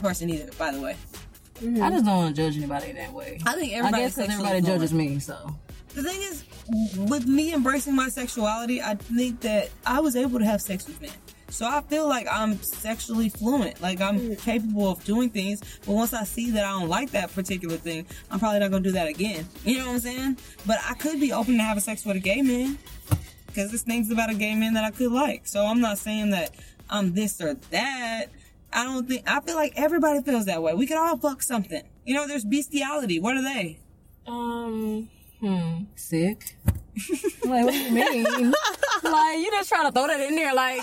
don't know. I'm not a title person either, by the way. Mm. I just don't want to judge anybody that way. I think everybody. I everybody. guess because everybody judges me, so. The thing is, with me embracing my sexuality, I think that I was able to have sex with men. So I feel like I'm sexually fluent, like I'm mm. capable of doing things. But once I see that I don't like that particular thing, I'm probably not gonna do that again. You know what I'm saying? But I could be open to having sex with a gay man because there's things about a gay man that I could like. So I'm not saying that I'm this or that. I don't think I feel like everybody feels that way. We could all fuck something. You know, there's bestiality. What are they? Um, hmm. Sick. like, what do you mean? like, you just trying to throw that in there, like,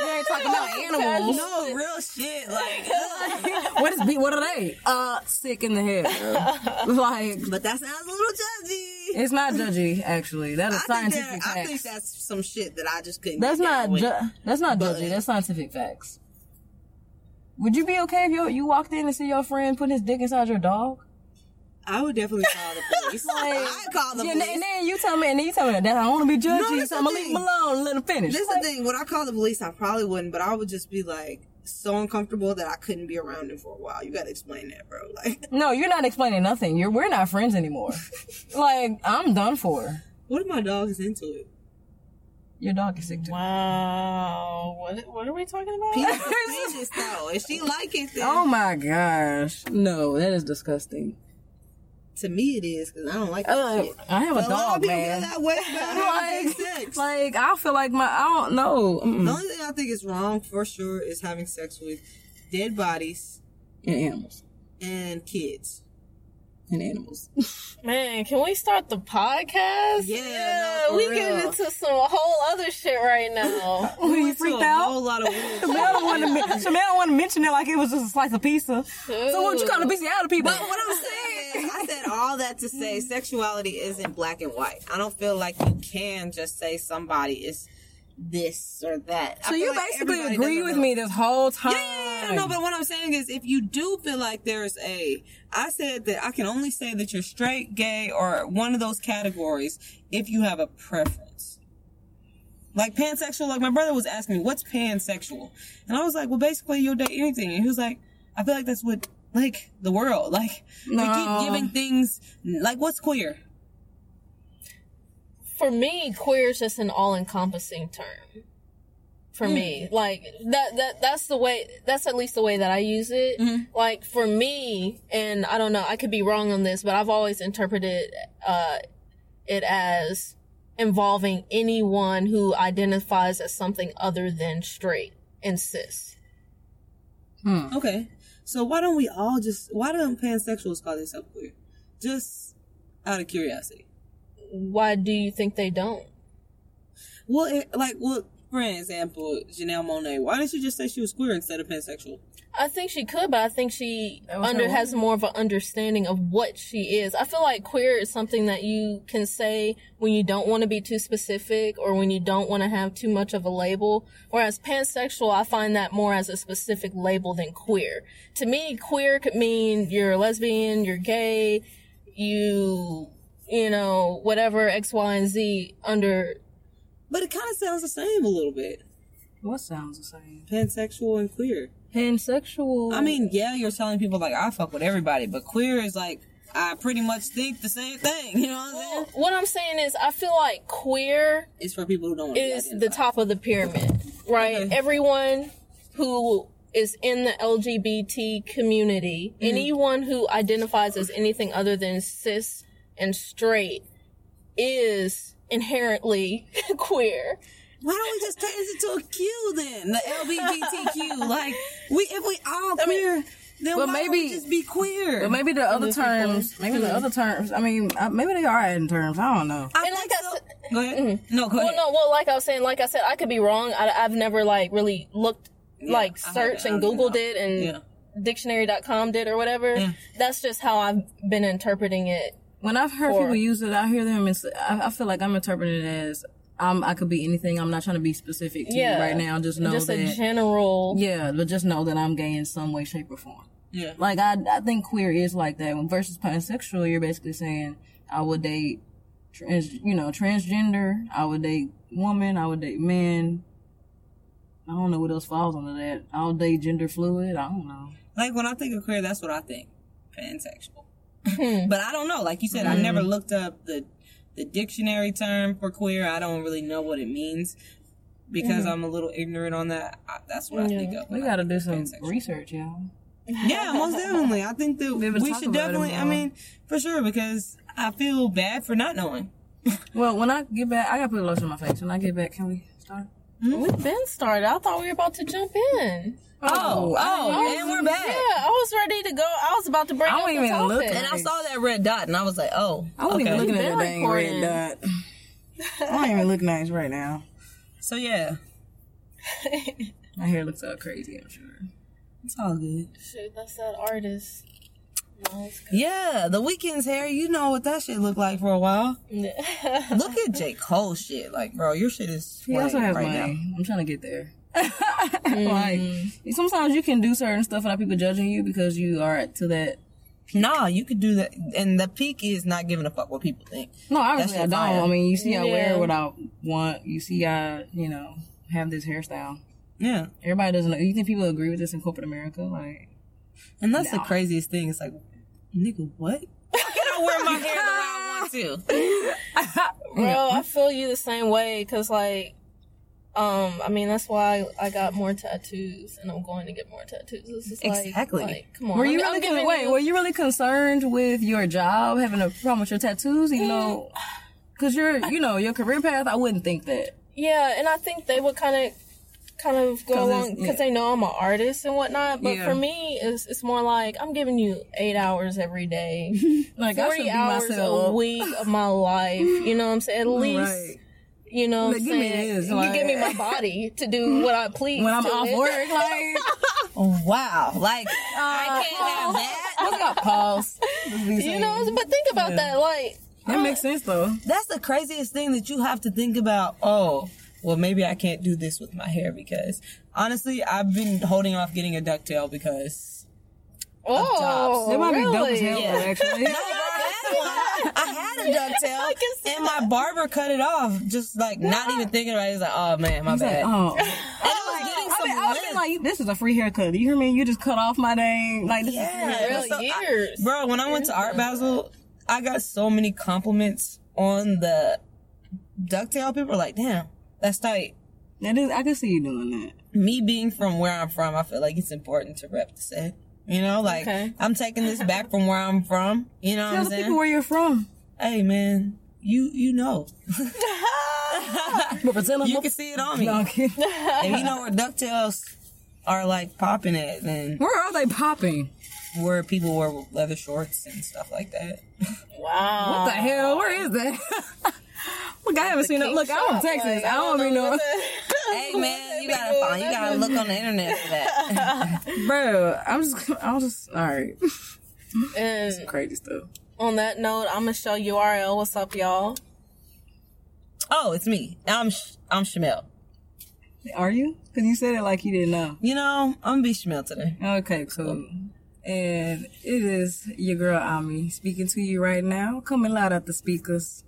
you ain't talking about animals. No, real shit. Like, What is be? What are they? Uh, sick in the head. like, but that sounds a little judgy. it's not judgy. Actually, that is I think, scientific that, I think that's some shit that I just couldn't. That's get not down with. ju- that's not But- judgy. That's scientific facts. Would you be okay if you you walked in and see your friend put his dick inside your dog? I would definitely call the police. Like, I'd call the yeah, police. and then you tell me, and then you tell me that I don't want to be judgy, No, so I'm gonna leave him alone and let him finish. This is Like, the thing. When I call the police, I probably wouldn't, but I would just be like so uncomfortable that I couldn't be around him for a while. You gotta explain that, bro. Like, No, you're not explaining nothing. You're we're not friends anymore. like I'm done for. what if my dog is into it? Your dog is sick too. Wow. What what are we talking about? Penis is though. If she like it, then Oh my gosh. No, that is disgusting. to me it is because I don't like that Uh, shit. I have a But lot of dog, people man. feel that way about Like, sex. like I feel like my I don't know. The Mm-mm. only thing I think is wrong for sure is having sex with dead bodies And animals. and kids. And animals. Man, can we start the podcast? Yeah, no, we real. getting into some whole other shit right now. Who you went to freaked a out? whole lot of weird Chanel don't want to. men- don't want to mention it like it was just a slice of pizza. So what you call calling bestiality people? But what I'm saying I said all that to say sexuality isn't black and white. I don't feel like you can just say somebody is this or that. So you like basically agree with know. me this whole time. Yeah, yeah, no, but what I'm saying is, if you do feel like there's a, I said that I can only say that you're straight, gay, or one of those categories if you have a preference. Like pansexual, like my brother was asking me, what's pansexual? And I was like, well, basically you'll date anything. And he was like, I feel like that's what, like, the world, like, they No. keep giving things, like, what's queer? For me, queer is just an all-encompassing term. For me, mm-hmm. like that that that's the way. That's at least the way that I use it. Mm-hmm. Like for me, and I don't know. I could be wrong on this, but I've always interpreted uh, it as involving anyone who identifies as something other than straight and cis. Hmm. Okay. So why don't we all just, why don't pansexuals call themselves queer? Just out of curiosity. Why do you think they don't? Well, it, like, well, for example, Janelle Monáe. Why didn't she just say she was queer instead of pansexual? I think she could, but I think she under has more of an understanding of what she is. I feel like queer is something that you can say when you don't want to be too specific or when you don't want to have too much of a label. Whereas pansexual, I find that more as a specific label than queer. To me, queer could mean you're a lesbian, you're gay, you, you know, whatever X, Y, and Z under But it kind of sounds the same a little bit. What sounds the same? Pansexual and queer. Pansexual. I mean, yeah, you're telling people like I fuck with everybody, but queer is like I pretty much think the same thing. You know what I'm saying? what I'm saying is I feel like queer is for people who don't want to is the top of the pyramid, right? Okay. Everyone who is in the LGBT community, Mm-hmm. anyone who identifies as anything other than cis and straight is inherently queer. Why don't we just turn it into a Q then? The LGBTQ. like we, if we all I mean- queer, then But why don't maybe- we just be queer? But maybe the other terms, maybe the hmm. other terms. I mean, uh, maybe they are adding terms. I don't know. I And think like I so. said- Go ahead. Mm-hmm. No, go Well, ahead. no, well, like I was saying, like I said, I could be wrong. I, I've never like really looked, like I searched and I don't Googled it and Yeah. dictionary.com did or whatever. Yeah. That's just how I've been interpreting it. When I've heard Or- people use it, I hear them. It's, I, I feel like I'm interpreting it as I'm, I could be anything. I'm not trying to be specific to Yeah. you right now. Just know just that. a general. yeah, but just know that I'm gay in some way, shape, or form. Yeah. Like I, I think queer is like that. When versus pansexual, you're basically saying I would date trans, you know, transgender. I would date woman. I would date men. I don't know what else falls under that. All day gender fluid. I don't know. Like when I think of queer, that's what I think. Pansexual. Hmm. but I don't know. Like you said, I never hmm. looked up the the dictionary term for queer. I don't really know what it means because hmm. I'm a little ignorant on that. I, that's what I think of. We got to do some pansexual. research, y'all. Yeah, most definitely. I think that Be able to we should about it definitely. I mean, for sure, because I feel bad for not knowing. Well, when I get back, I got to put a lotion on my face. When I get back, can we start? We've been started. I thought we were about to jump in. Oh, oh, oh and we're back. Yeah, I was ready to go. I was about to break. I up don't even topic. look And I saw that red dot, and I was like, oh, I wasn't even okay. looking at Been that dang red dot. I don't even look nice right now. So yeah, My hair looks all crazy, I'm sure. it's all good. Shoot, that's that artist. No, Yeah, the Weeknd's hair. You know what that shit looked like for a while. good. Look at J Cole shit. Like, bro, your shit is. He also flamed has right now. I'm trying to get there. Like mm. sometimes you can do certain stuff without people judging you because you are to that. Nah, you could do that, and the peak is not giving a fuck what people think. No, obviously I don't. fire. I mean, you see, I wear Yeah. what I want. You see, I you know have this hairstyle. Yeah, Everybody doesn't. know. You think people agree with this in corporate America? Like, and that's the craziest thing. It's like, nigga, what? Why can I wear my hair the way I want to? Bro, I feel you the same way because, like, um, I mean, that's why I got more tattoos and I'm going to get more tattoos. It's just like, Exactly. like, come on. were you really I'm con- giving wait? Were you really concerned with your job having a problem with your tattoos? You know, because you're you know your career path. I wouldn't think that. Yeah, and I think they would kind of, kind of go along because yeah. they know I'm an artist and whatnot. But Yeah. for me, it's it's more like I'm giving you eight hours every day, Like I should forty be hours myself. a week of my life. You know what I'm saying? At least. Right. You know, what Like, I'm give me saying? this, you give me my body to do what I please. When I'm to off it. work, like wow, like I uh, can't have that. what's up, pause. You know, but think about that. Like, that makes uh, sense though. That's the craziest thing that you have to think about. Oh, well, maybe I can't do this with my hair because honestly, I've been holding off getting a ducktail because oh, It might be dope as hell, Yeah. though, actually. No, bro, I had one. I had a ducktail, can see and my barber cut it off, just like not even thinking about it. He's like, "Oh man, my He's like, bad." oh. And it was getting I some mean, I would like, this is a free haircut. You hear me? You just cut off my dang, like, this Yeah. is free Real So I- years. bro, when I went to Art Basel, I got so many compliments on the ducktail. People were like, "Damn, that's tight." That is, I can see you doing that. me being from where I'm from, I feel like it's important to rep the set. You know, like Okay. I'm taking this back from where I'm from. You know what Tell I'm the saying? people where you're from. hey man, you you know. But pretend you can see it on me. No, I'm kidding. If you know where Ducktails are like popping at, then Where are they popping? where people wear leather shorts and stuff like that. Wow. What the hell? Where is that? Look, I haven't seen it. Look, I'm from Texas. I don't even know. hey man, you gotta find, you gotta look on the internet for that. Bro, I'm just, I'm just, alright. And Some Crazy stuff. on that note, I'm gonna show URL. What's up, y'all? oh, it's me. I'm Sh- I'm Shamel. Are you? Because you said it like you didn't know. You know, I'm gonna be Shamel today. Okay, cool. And it is your girl Ami speaking to you right now, coming loud at the speakers.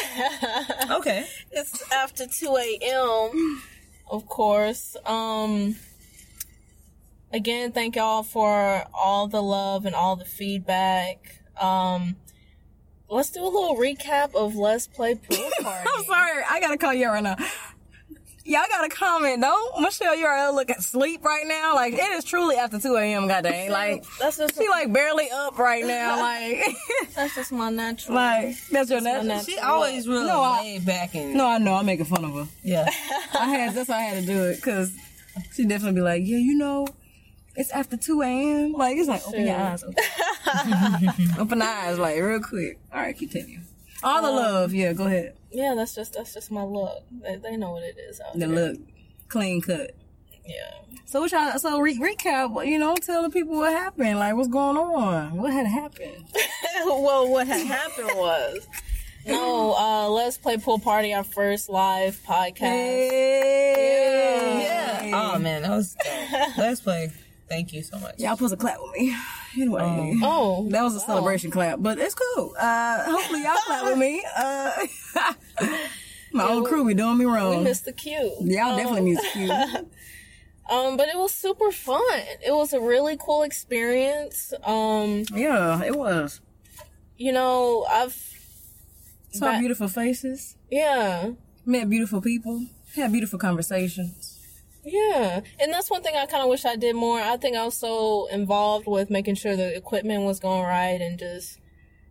Okay. It's after 2 a.m. Of course. Um. Again, thank y'all for all the love and all the feedback. Um. Let's do a little recap of Let's Play Pool Party. I'm sorry, I gotta call you right now. Y'all gotta comment. Don't Michelle URL look at sleep right now. Like it is truly after 2 a.m. Goddamn. Like that's just she like barely up right now. Like that's just my natural. like that's your natural. natural. She always really No, I- laid back and No, I know. I'm making fun of her. yeah. I had that's why I had to do it because she definitely be like, yeah, you know, it's after 2 a.m. Like it's like open your eyes, open, open eyes, like real quick. All right, continue. All the love, yeah. Go ahead. Yeah, that's just that's just my look. They, they know what it is out The there. look, clean cut. Yeah. So what y'all? So re- recap. You know, tell the people what happened. Like what's going on? What had happened? well, what had happened was, no, uh, let's play pool party, our first live podcast. Hey, Yeah. Oh man, that was dope. Let's play. Thank you so much. Y'all supposed to clap with me. Anyway. Oh, That was a celebration clap, but it's cool. Uh, hopefully y'all clap with me. Uh, My old crew be doing me We wrong. missed the cue. Y'all Um, definitely missed you. Um, but it was super fun. It was a really cool experience. Um, Yeah, it was. you know, I've Saw But- beautiful faces, yeah. met beautiful people, had beautiful conversations. Yeah, and that's one thing I kind of wish I did more. I think I was so involved with making sure the equipment was going right and just,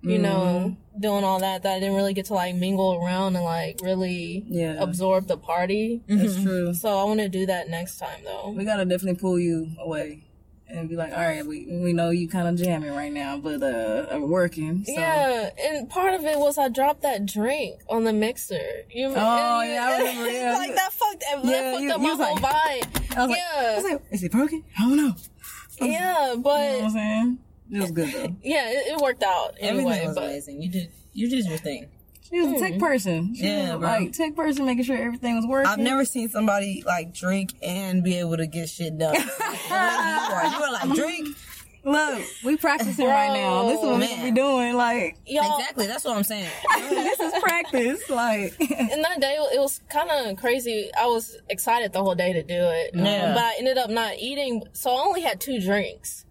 you know, mm-hmm. doing all that that I didn't really get to like mingle around and like really Yeah. absorb the party. That's true. So I want to do that next time though. We gotta definitely pull you away and be like, all right, we we know you kind of jamming right now, but uh, uh, working. So. Yeah, and part of it was I dropped that drink on the mixer. You, Oh, and- yeah, I remember, yeah. like that fucked, that Yeah, fucked you- up you my whole like- vibe. I was like, yeah, I was like, is it broken? I don't know. yeah, but You know what I'm saying? It was good though. yeah, it, it worked out anyway. Everything was but amazing. You did you did your thing. She was a tech hmm. person. She Yeah, was bro. like tech person, making sure everything was working. I've never seen somebody like drink and be able to get shit done. Like, you are. You were like drink. Look, we practicing right now. Oh, this is what we man. be doing. Like, y'all, Exactly. That's what I'm saying. this is practice. Like, in that day it was kind of crazy. I was excited the whole day to do it, Yeah. but I ended up not eating. So I only had two drinks.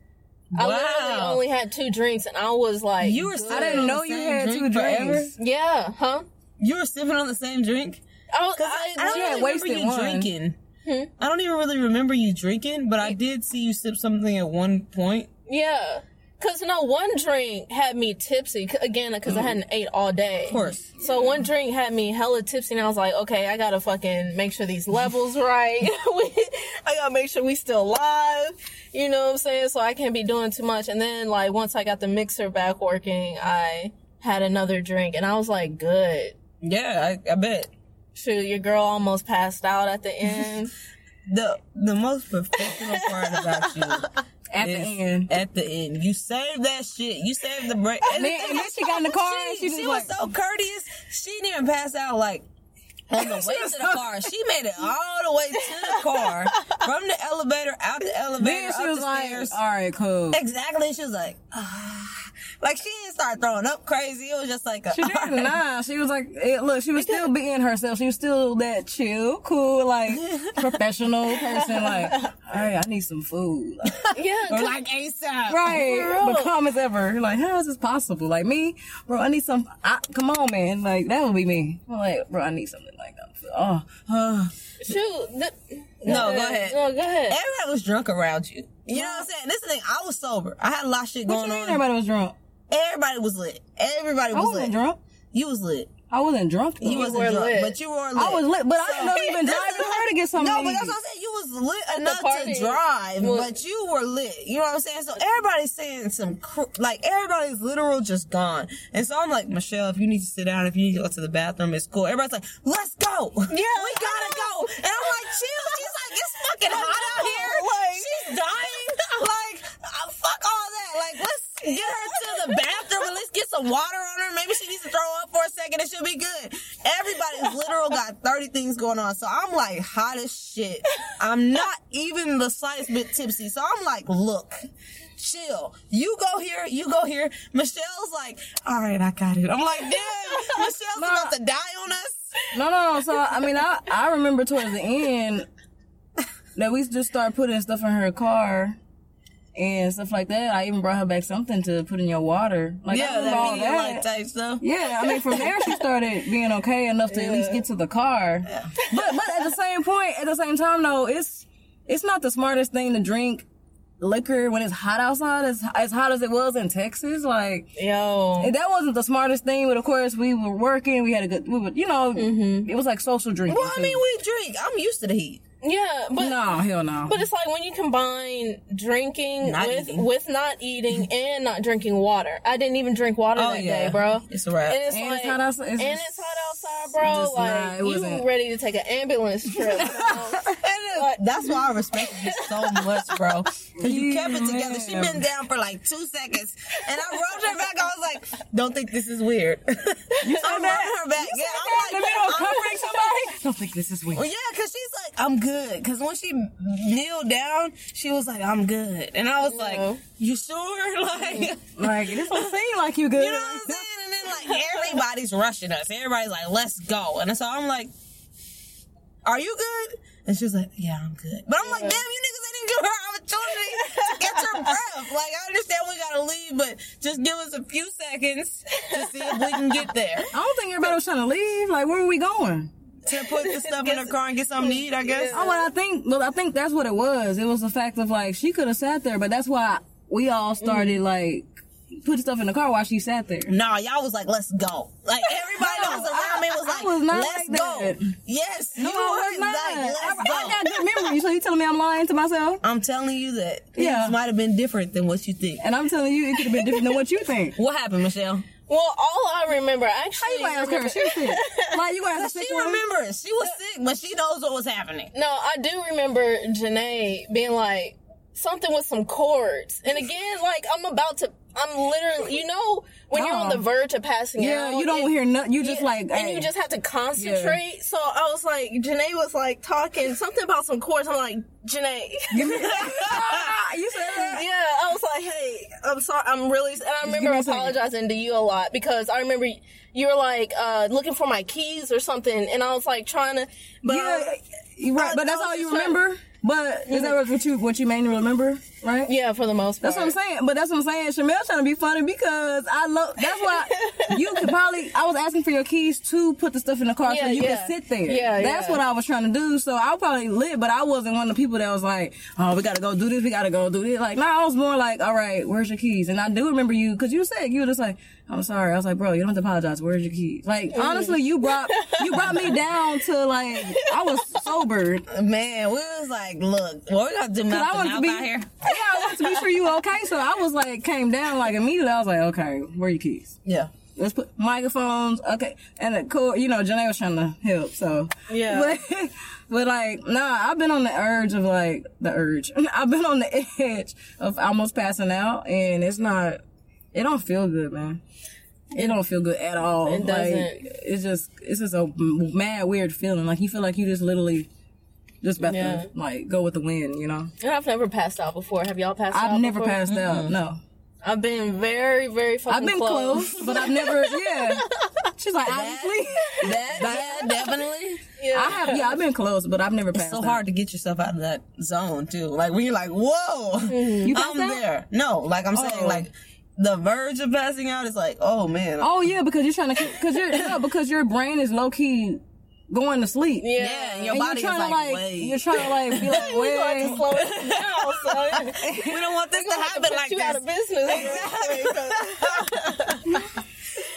I literally only had two drinks, and I was like, You were good. I didn't know the you same had drink two forever? drinks. Yeah, huh? You were sipping on the same drink. I, was, I, I, I don't She yeah, really remember you one. drinking. Hmm? I don't even really remember you drinking, but I did see you sip something at one point. yeah. Cause no one drink had me tipsy again because I mm. hadn't ate all day. Of course. So one drink had me hella tipsy, and I was like, okay, I gotta fucking make sure these levels right. I gotta make sure we still live. You know what I'm saying? So I can't be doing too much. And then like once I got the mixer back working, I had another drink, and I was like, good. Yeah, I, I bet. Shoot, your girl almost passed out at the end. The the most professional part about you at the end. at the end. You saved that shit. You saved the break. And, the Then- and then she got in the car and She, she was like- so courteous. She didn't even pass out like on the way to the car. She made it all the way to the car from the elevator out the elevator Then she was the like, stairs. all right, cool. Exactly. She was like, ah. Like she didn't start throwing up crazy. It was just like a. She didn't. Nah, she was like, eh, look, she was still being herself. She was still that chill, cool, like professional person. Like, all right, I need some food. Like, yeah, 'cause- like ASAP. right, real. the calmest ever. Like, how is this possible? Like me, bro, I need some. I, come on, man. Like that would be me. I'm like, bro, I need something like that. Oh, shoot. th- No, go ahead. No, go ahead. Everybody was drunk around you. You know what I'm saying? This is the thing. I was sober. I had a lot of shit what going you mean? on. Everybody was drunk. Everybody was lit. Everybody I was wasn't lit. drunk. You was lit. I wasn't drunk. Though. You wasn't were drunk, lit. but you were lit. I was lit, but I didn't know you been driving her to get something. No, to but eat. that's what I'm saying. You was lit enough party to drive, was- but you were lit. You know what I'm saying? So everybody's saying some cr- like everybody's literal just gone. And so I'm like, Michelle, if you need to sit down, if you need to go to the bathroom, it's cool. Everybody's like, let's go. Yeah, we gotta go. And I'm like, chill. She's like, it's fucking hot out here. Like- She's dying. Like, uh, fuck all that. Like, let's get her to the bathroom and let's get some water on her. Maybe she needs to throw up for a second and she'll be good. Everybody's literal got 30 things going on. So I'm like hot as shit. I'm not even the slightest bit tipsy. So I'm like, look. Chill. You go here. You go here. Michelle's like, all right, I got it. I'm like, damn, Michelle's about to die on us. No, no, no. So I mean, I I remember towards the end that we just started putting stuff in her car and stuff like that. I even brought her back something to put in your water. Like Yeah, remember all that that. type stuff. Yeah, I mean, from there she started being okay enough to at least get to the car. But but at the same point, at the same time though, it's it's not the smartest thing to drink liquor when it's hot outside. As as hot as it was in Texas, like. Yo. That wasn't the smartest thing, but of course we were working. We had a good, we were, you know, mm-hmm. it was like social drinking. Well, I too. mean, we drink. I'm used to the heat. Yeah, but no, hell no. But it's like when you combine drinking Not with eating. with not eating and not drinking water. I didn't even drink water Oh, that yeah. day, bro. It's a wrap. And it's And like it's hot outside. It's and just- it's hot outside, bro. just like not- it you wasn't- ready to take an ambulance trip? you know? And that's why I respect you so much, bro. Because you kept it together. She been down for like two seconds, and I rubbed her back. I was like, "Don't think this is weird." You I'm rubbing her back. Yeah, I'm in the like, middle of I'm- comforting somebody. Don't think this is weird. Well, yeah, because she's like, I'm good. Because when she kneeled down, she was like, I'm good. And I was like, You sure? Like, Like this don't seem like you good. You know what I'm saying? And then like everybody's rushing us. Everybody's like, let's go. And so I'm like, are you good? And she was like, yeah, I'm good. But I'm like, damn, you niggas ain't give her opportunity to get her breath. Like, I understand we gotta leave, but just give us a few seconds to see if we can get there. I don't think everybody was trying to leave. Like, where were we going? To put the stuff in her car and get something to eat, I guess. Oh, well, I think, well, I think that's what it was. It was the fact of like she could have sat there, but that's why we all started mm. like putting stuff in the car while she sat there. Nah, y'all was like, let's go. Like everybody that was around me was I like, was not let's like go. that. Yes, No, I was was not. like, let's I, go. I got good memory. So you telling me I'm lying to myself? I'm telling you that Yeah. things might have been different than what you think. And I'm telling you, it could have been different than what you think. What happened, Michelle? Well, all I remember actually. How you gonna ask her? She sick. Like you gonna ask her She remembers. She was sick, but she knows what was happening. No, I do remember Janae being like something with some chords, and again, like I'm about to. I'm literally, you know, when you're on the Uh-uh. verge of passing Yeah, out. you don't and- hear nothing. You just Yeah, like, and you just have to concentrate. So I was like, Janae was like talking something about some chords. I'm like, Janae. You said that. Yeah, I was like, hey, I'm sorry, I'm really, and I remember me a second. apologizing to you a lot because I remember you were like uh, looking for my keys or something, and I was like trying to, but Yeah, you're right. I- But that's I all you just trying- remember. But is that what you what you mainly remember? Right. yeah, for the most part. That's what I'm saying. But that's what I'm saying. Chanel trying to be funny because I love. That's why you could probably. I was asking for your keys to put the stuff in the car so you yeah. could sit there. Yeah, That's yeah. what I was trying to do. So I probably lit, but I wasn't one of the people that was like, "Oh, we gotta go do this. We gotta go do this." Like, no, I was more like, "All right, where's your keys?" And I do remember you because you said you were just like, "I'm sorry." I was like, "Bro, you don't have to apologize. Where's your keys?" Like, honestly, you brought you brought me down to like I was sober Man, we was like, look, well, we got to do nothing wanted to out be, out here. yeah, I wanted to be sure you okay. So I was like, came down like immediately. I was like, okay, where are your keys? Yeah. Let's put microphones. Okay, and the cool, you know, Janae was trying to help. So Yeah. but but like, nah, I've been on the urge of like the urge. I've been on the edge of almost passing out, and it's not. It don't feel good, man. It don't feel good at all. It doesn't. it's just it's just a mad weird feeling. Like you feel like you just literally just about Yeah. to like go with the wind, you know. And I've never passed out before. Have y'all passed out? I've never before? passed out. No, I've been very, very fucking I've been close, but I've never. Yeah, she's like obviously. That, yeah, definitely. Yeah. I have. Yeah, I've been close, but I've never passed. It's so out. hard to get yourself out of that zone too. Like when you're like, whoa, mm-hmm. You passed I'm out? there. No, like I'm oh. saying, Oh. like the verge of passing out is like, oh man. Oh yeah, because you're trying to. Because you're no, because your brain is low key going to sleep. Yeah. Yeah, and your And body you're is trying like, to like, wait. you're trying to like be like, we going to wait. slow it down, son. we don't want this to happen Put like you out of this. business.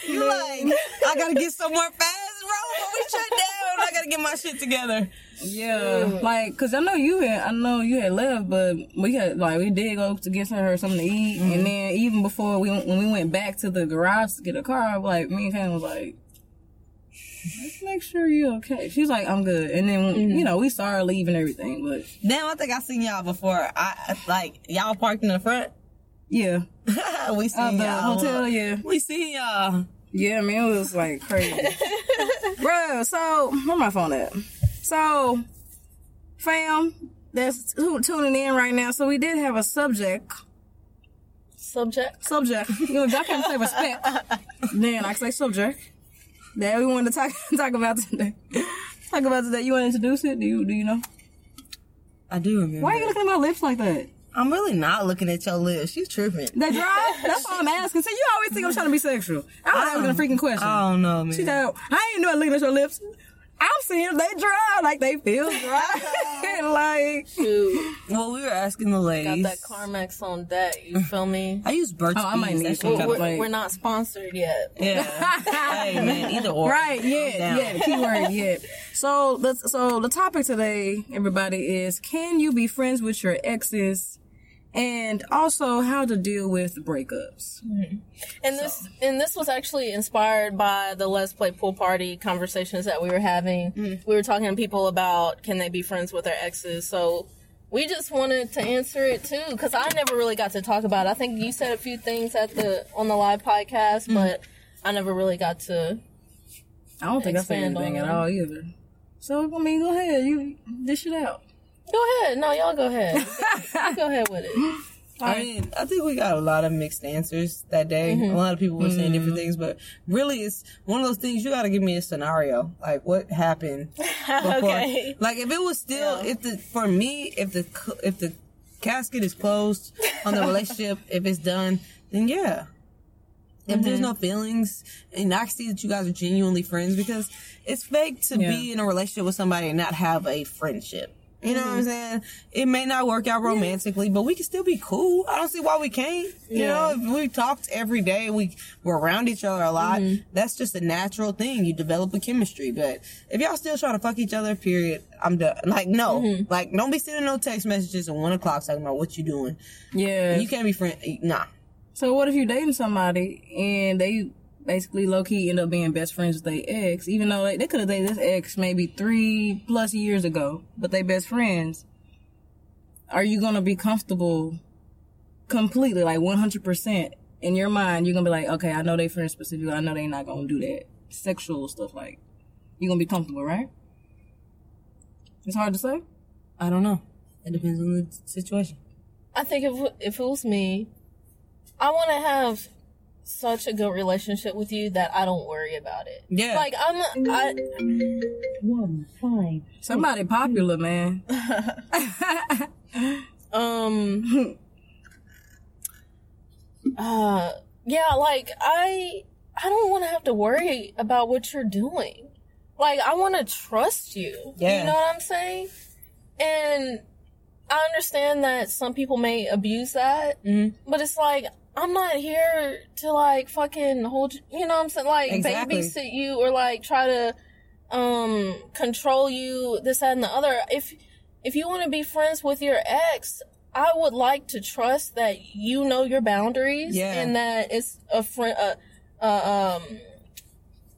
You like, I gotta get somewhere fast, bro. But we shut down. I gotta get my shit together. Yeah, like, cause I know you had, I know you had left, but we had like we did go to get her something to eat, Mm-hmm. and then even before we when we went back to the garage to get a car, like me and Kane was like. Let's make sure you're okay. She's like, I'm good. And then, Mm-hmm. you know, we saw her leave and everything, but Damn, I think I seen y'all before. I like y'all parked in the front. yeah. we seen Of the y'all. hotel, yeah. We seen y'all. Yeah, man, it was like crazy. Bro, so where my phone at? So, fam, that's who tuning in right now. So we did have a subject. Subject. Subject. You know, y'all can't say respect. then I say subject. That we wanted to talk talk about today. Talk about today. You want to introduce it? Do you do you know? I do remember. Why are you looking at my lips like that? I'm really not looking at your lips. You tripping. They dry? That's all I'm asking. See, you always think I'm trying to be sexual. I was asking a um, freaking question. I don't know, man. She said, I ain't doing looking at your lips. I'm seeing they dry, like they feel dry. like, Dude, well, we were asking the ladies. got ladies. that Carmex on deck. You feel me? I use Burt's Oh, I might need That some. We're, we're, like- we're not sponsored yet. Yeah. hey, man, either or. right, yeah, down. yeah, the keyword, yeah. So, the, so the topic today, everybody, is can you be friends with your exes? And also how to deal with breakups. Mm-hmm. And this and this was actually inspired by the Let's Play Pool Party conversations that we were having. Mm. We were talking to people about can they be friends with their exes. So we just wanted to answer it too because I never really got to talk about it. I think you said a few things at the on the live podcast, mm. but I never really got to. I don't think I said anything at all either. So, I mean, go ahead. You dish it out. Go ahead. No, y'all go ahead. You go ahead with it. I mean, I think we got a lot of mixed answers that day. Mm-hmm. A lot of people were saying different mm-hmm. things, but really, it's one of those things. You got to give me a scenario, like what happened. Okay. Like if it was still, if the for me, if the if the casket is closed on the relationship, if it's done, then yeah. If there's mm-hmm. no feelings, and I see that you guys are genuinely friends, because it's fake to Yeah. be in a relationship with somebody and not have a friendship. You know what I'm mm-hmm. saying? It may not work out romantically, but we can still be cool. I don't see why we can't. You know, if we talked every day, we we're around each other a lot. Mm-hmm. That's just a natural thing. You develop a chemistry. But if y'all still trying to fuck each other, period, I'm done. Like no, mm-hmm. like don't be sending no text messages at one o'clock talking about what you doing. Yeah. You can't be friend. Nah. So what if you dating somebody and they basically low key end up being best friends with their ex, even though they, they could have dated this ex maybe three plus years ago, but they best friends. Are you gonna be comfortable completely, like one hundred percent in your mind? You're gonna be like, okay, I know they friends specifically. I know they not gonna do that sexual stuff. Like, you gonna be comfortable, right? It's hard to say. I don't know. It depends on the situation. I think if if it was me, I want to have such a good relationship with you that I don't worry about it. Yeah. Like I'm, I One five. Somebody popular, man. um, uh, yeah, like I, I don't want to have to worry about what you're doing. Like I want to trust you. Yeah. You know what I'm saying? And I understand that some people may abuse that, Mm-hmm. but it's like I'm not here to like fucking hold you. You know what I'm saying? Like Exactly. babysit you or like try to um control you. This that and the other. If if you want to be friends with your ex. I would like to trust that you know your boundaries Yeah. and that it's a friend, a, a, um,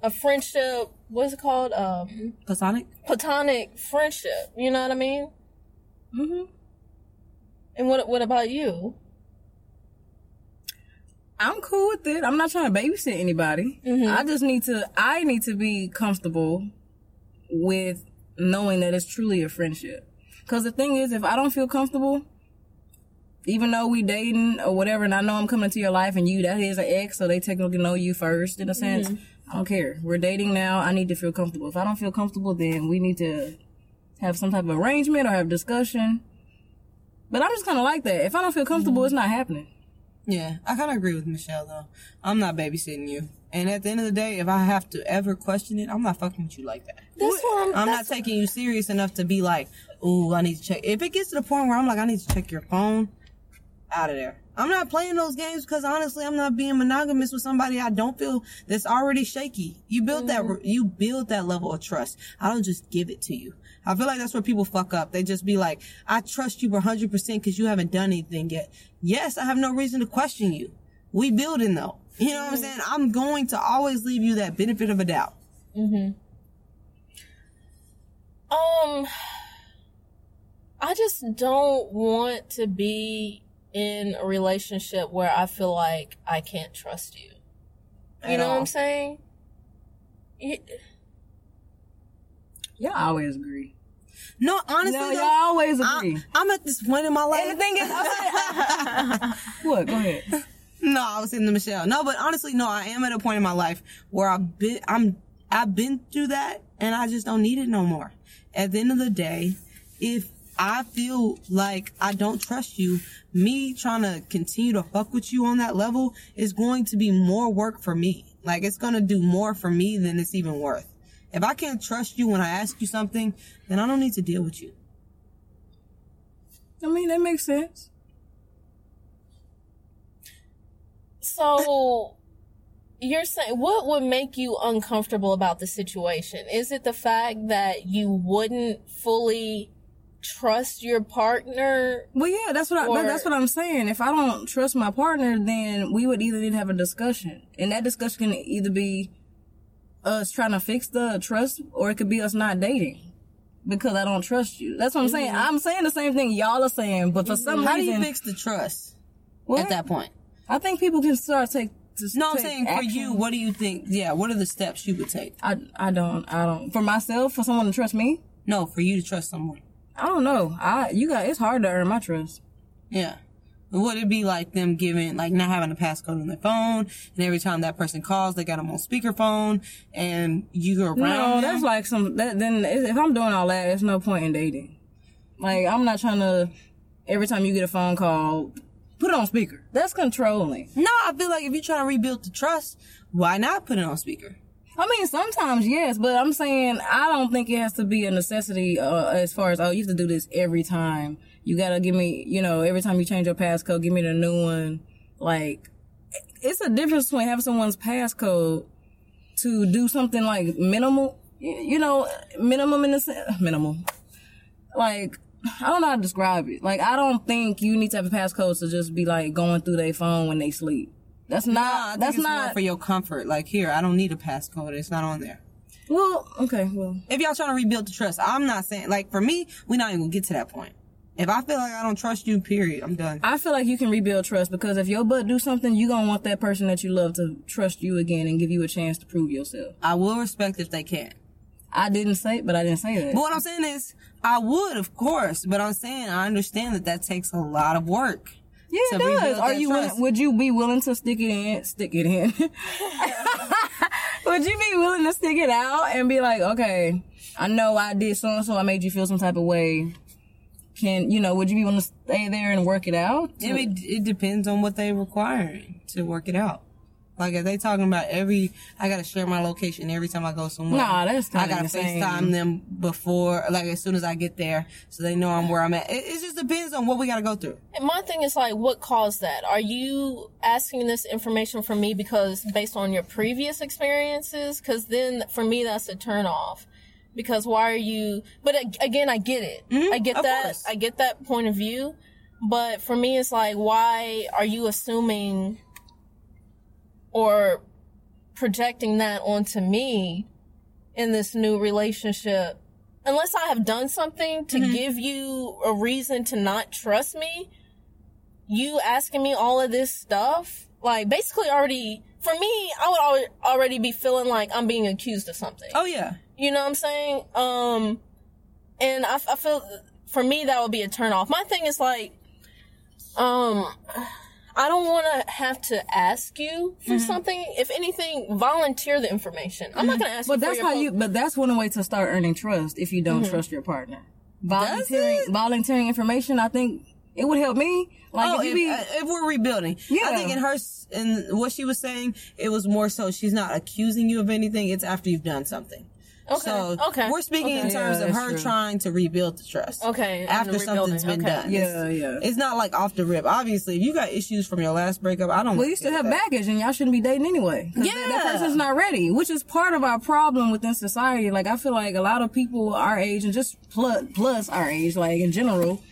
a friendship. What's it called? Um, Platonic? platonic friendship. You know what I mean? Mm-hmm. And what what about you? I'm cool with it. I'm not trying to babysit anybody. Mm-hmm. I just need to, I need to be comfortable with knowing that it's truly a friendship. Cause the thing is, if I don't feel comfortable, even though we dating or whatever, and I know I'm coming to your life and you, that is an ex, so they technically know you first in a mm-hmm. sense. I don't care. We're dating now. I need to feel comfortable. If I don't feel comfortable, then we need to have some type of arrangement or have discussion. But I'm just kind of like that. If I don't feel comfortable, mm-hmm. it's not happening. Yeah, I kind of agree with Michelle though. I'm not babysitting you. And at the end of the day, if I have to ever question it, I'm not fucking with you like that. That's what I'm. I'm not taking you serious enough to be like, ooh, I need to check. If it gets to the point where I'm like, I need to check your phone, out of there. I'm not playing those games because honestly, I'm not being monogamous with somebody I don't feel that's already shaky. You build that, mm-hmm. you build that level of trust. I don't just give it to you. I feel like that's where people fuck up. They just be like, I trust you 100% because you haven't done anything yet. Yes, I have no reason to question you. We building though. You know what I'm saying? I'm going to always leave you that benefit of a doubt. Um, I just don't want to be in a relationship where I feel like I can't trust you. You At know what. I'm saying? Y- Y'all always agree. No, honestly, No, y'all always agree. I'm at this point in my life. And the thing is, what? Go ahead. No, I was in the Michelle. No, but honestly, no, I am at a point in my life where I've been, I'm, I've been through that and I just don't need it no more. At the end of the day, if I feel like I don't trust you, me trying to continue to fuck with you on that level is going to be more work for me. Like it's going to do more for me than it's even worth. If I can't trust you when I ask you something, then I don't need to deal with you. I mean, that makes sense. So, you're saying what would make you uncomfortable about the situation? Is it the fact that you wouldn't fully trust your partner? Well, yeah, that's what I, Or- that's what I'm saying. If I don't trust my partner, then we would either need to have a discussion, and that discussion can either be us trying to fix the trust, or it could be us not dating because I don't trust you. That's what I'm saying. Mm-hmm. I'm saying the same thing y'all are saying, but for some mm-hmm. How do you fix the trust What? at that point? I think people can start take. To No, I'm saying for you, what do you think? Yeah, what are the steps you would take? I I don't I don't for myself for someone to trust me. No, for you to trust someone. I don't know. I you got it's hard to earn my trust. Yeah. Would it be like them giving, like not having a passcode on their phone, and every time that person calls, they got them on speakerphone, and you go around? No, them? that's like some. That, then if I'm doing all that, there's no point in dating. Like I'm not trying to. Every time you get a phone call, put it on speaker. That's controlling. no. I feel like if you're trying to rebuild the trust, why not put it on speaker? I mean, sometimes yes, but I'm saying I don't think it has to be a necessity uh, as far as oh, you have to do this every time. You gotta give me, you know, every time you change your passcode, give me the new one. Like, it's a difference between having someone's passcode to do something like minimal, you know, minimum in the sense, minimal. Like, I don't know how to describe it. Like, I don't think you need to have a passcode to just be like going through their phone when they sleep. That's not. think that's not. for your comfort. Like here, I don't need a passcode. It's not on there. well, okay, well. If y'all trying to rebuild the trust, I'm not saying like for me, we're not even gonna get to that point. If I feel like I don't trust you, period, I'm done. I feel like you can rebuild trust because if your butt do something, you gonna want that person that you love to trust you again and give you a chance to prove yourself. I will respect if they can. I didn't say, but I didn't say that. But what I'm saying is, I would, of course, but I'm saying I understand that that takes a lot of work. yeah, it does. Are you? Willing, would you be willing to stick it in? Stick it in. would you be willing to stick it out and be like, okay, I know I did so and so. I made you feel some type of way. Can you know? Would you be willing to stay there and work it out? I mean, it depends on what they require to work it out. Like if they talking about every, I gotta share my location every time I go somewhere. Nah, that's I gotta insane. FaceTime them before, like as soon as I get there, so they know I'm where I'm at. It, it just depends on what we gotta go through. And my thing is like, what caused that? Are you asking this information from me because based on your previous experiences? Because then for me, that's a turn off. Because why are you? But again, I get it. I get Mm-hmm. that. course. I get that point of view. But for me, it's like, why are you assuming or projecting that onto me in this new relationship? Unless I have done something to Mm-hmm. give you a reason to not trust me, you asking me all of this stuff, like basically already, for me, I would al- already be feeling like I'm being accused of something. Oh yeah, You know what I'm saying? Um, and I, I feel for me that would be a turn off. My thing is like, um, I don't want to have to ask you for something. If anything, volunteer the information. I'm not going to ask But you. for that's your how phone- you. But that's one way to start earning trust if you don't trust your partner. Volunteering, it? volunteering information. I think it would help me. Like oh, if you if, be, uh, if we're rebuilding, Yeah. I think in her in what she was saying, it was more so she's not accusing you of anything. It's after you've done something. Okay. So okay. we're speaking in terms Yeah, of her true. trying to rebuild the trust. Okay, After something's been okay. done. Yeah, It's- yeah. It's not like off the rip. Obviously, if you got issues from your last breakup, I don't. well, you still have baggage, and y'all shouldn't be dating anyway. 'Cause that, that person's not ready, which is part of our problem within society. Like I feel like a lot of people our age and just plus, plus our age, like in general,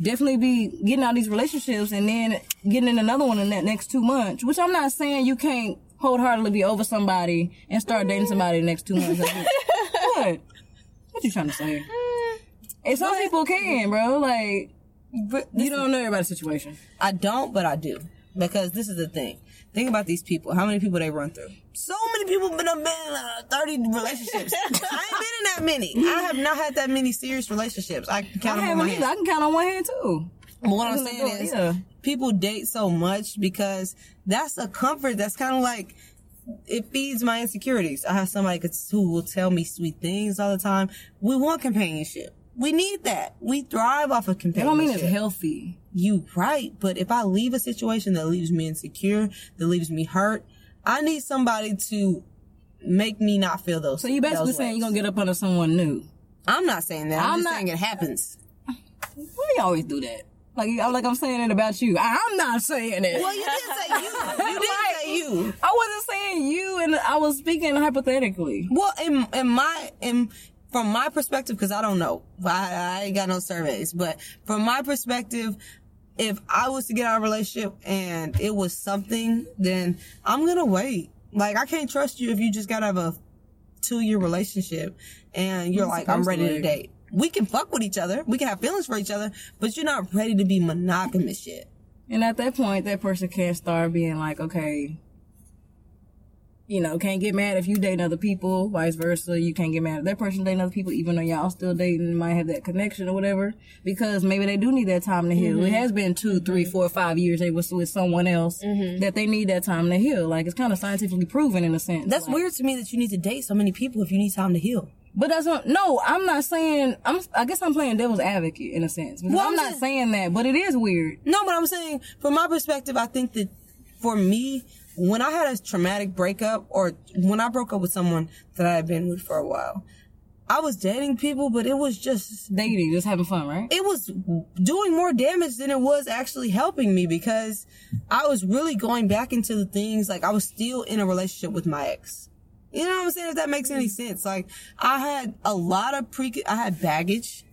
definitely be getting out these relationships and then getting in another one in that next two months. Which I'm not saying you can't wholeheartedly be over somebody and start dating somebody the next two months. Like, what? What you trying to say? And some people can, bro. Like But you don't know everybody's situation. I don't, but I do because this is the thing. Think about these people. How many people they run through? So many people been been in uh, thirty relationships. I ain't been in that many. I have not had that many serious relationships. I can count I on haven't either. I can count on one hand too. But what I'm saying is? Yeah. people date so much because that's a comfort. That's kind of like it feeds my insecurities. I have somebody who will tell me sweet things all the time. We want companionship. We need that. We thrive off of companionship. I don't mean it's healthy. You right, but if I leave a situation that leaves me insecure, that leaves me hurt, I need somebody to make me not feel those. So you basically saying you're gonna get up under someone new. I'm not saying that. I'm, I'm just not- saying it happens. Why you always do that? Like, like I'm saying it about you. I'm not saying it. Well, you did say you. You did say you. I wasn't saying you, and I was speaking hypothetically. Well, in in my in from my perspective, because I don't know, I, I ain't got no surveys, but from my perspective, if I was to get out of a relationship and it was something, then I'm gonna wait. Like I can't trust you if you just got out of a two year relationship and you're You're like, I'm ready to to date. We can fuck with each other. We can have feelings for each other, but you're not ready to be monogamous yet. And at that point, that person can't start being like, okay, you know, can't get mad if you dating other people, vice versa. You can't get mad if that person dating other people, even though y'all still dating, might have that connection or whatever, because maybe they do need that time to heal. Mm-hmm. It has been two, three, four, five years they was with someone else Mm-hmm. that they need that time to heal. Like it's kind of scientifically proven in a sense. That's Like- weird to me that you need to date so many people if you need time to heal. But that's not, no, I'm not saying, I'm, I guess I'm playing devil's advocate in a sense. Well, I'm I'm not just- saying that, but it is weird. No, but I'm saying from my perspective, I think that for me, when I had a traumatic breakup or when I broke up with someone that I had been with for a while, I was dating people, but it was just Dating, just having fun, right? it was doing more damage than it was actually helping me because I was really going back into the things like I was still in a relationship with my ex. You know what I'm saying? If that makes any mm. sense. Like I had a lot of pre, I had baggage.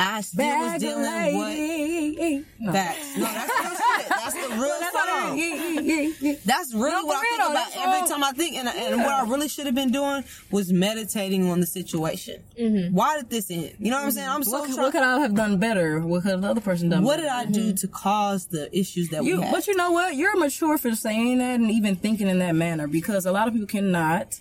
I still was Bag dealing with. No. facts. No, that's real shit. That's the real That's what it song. Yeah, yeah, yeah, yeah. That's really No, what I think about every all- time I think. And, and what I really should have been doing was meditating on the situation. Mm-hmm. Why did this end? You know what I'm saying? I'm mm-hmm. so What, could- try- what could I have done better? What could the other person done What better? did I do mm-hmm. to cause the issues that You, we had? but you know what? You're mature for saying that and even thinking in that manner because a lot of people cannot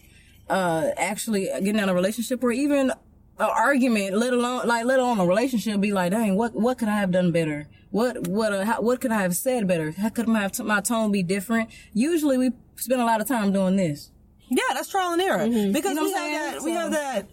uh, actually get in a relationship or even an argument, let alone like let alone a relationship, be like, dang, what what could I have done better? What what uh, how, what could I have said better? How could my my tone be different? Usually, we spend a lot of time doing this. yeah, that's trial and error because You know we have that. We have that.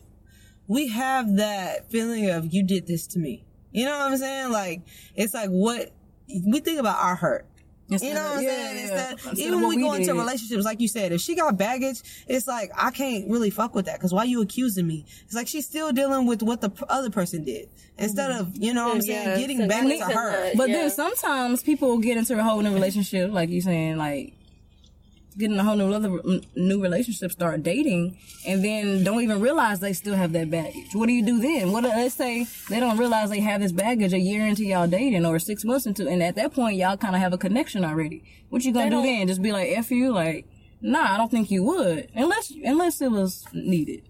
We have that feeling of you did this to me. You know what I'm saying? Like it's like what we think about our hurt. Instead You know of- what I'm yeah, saying? Instead, Instead even when what we go into did. relationships, like you said, if she got baggage, it's like I can't really fuck with that because why you accusing me? It's like she's still dealing with what the p- other person did instead of you know what I'm saying Yeah, getting to back to in her. the- But Yeah. then sometimes people get into a whole new relationship, like you saying, like getting a whole new other new relationship, start dating, and then don't even realize they still have that baggage. What do you do then? What uh, let's say they don't realize they have this baggage a year into y'all dating or six months into, and at that point y'all kind of have a connection already. What you gonna They do don't- then? Just be like f you, like nah, I don't think you would, unless unless it was needed.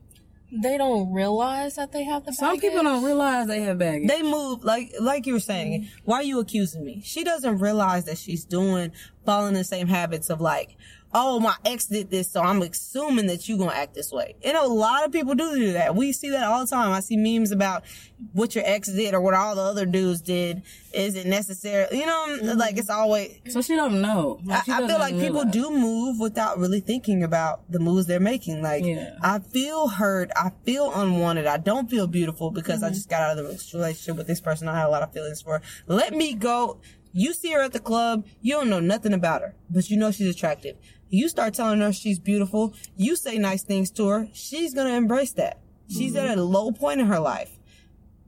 They don't realize that they have the baggage. Some people don't realize they have baggage. They move like like you were saying. Mm-hmm. Why are you accusing me? She doesn't realize that she's doing following the same habits of like, oh my ex did this, so I'm assuming that you're gonna act this way. And a lot of people do do that. We see that all the time. I see memes about what your ex did or what all the other dudes did. Is it necessary? You know, like it's mm-hmm. always. so she don't know. I, Like, she I feel like people realize. do move without really thinking about the moves they're making. Like, Yeah. I feel hurt. I feel unwanted. I don't feel beautiful because I mm-hmm. just got out of the relationship with this person I had a lot of feelings for. Let me go. You see her at the club. You don't know nothing about her, but you know she's attractive. You start telling her she's beautiful. You say nice things to her. She's going to embrace that. She's mm-hmm. at a low point in her life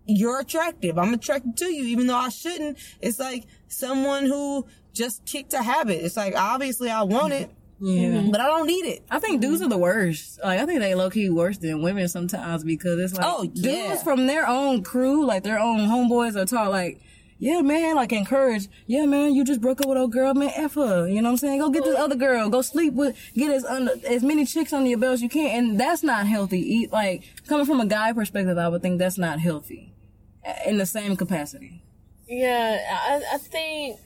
you're attractive. I'm attracted to you, even though I shouldn't. It's like someone who just kicked a habit. It's like obviously I want it, Yeah. but I don't need it. I think dudes are the worst. Like I think they low key worse than women sometimes because it's like Oh, yeah. dudes from their own crew, like their own homeboys, are taught like, yeah, man, like encourage, yeah, man, you just broke up with old girl, man, f her. You know what I'm saying? Go get this other girl, go sleep with, get as under, as many chicks under your belt as you can, and that's not healthy. Eat like coming from a guy perspective, I would think that's not healthy in the same capacity. Yeah, I, I think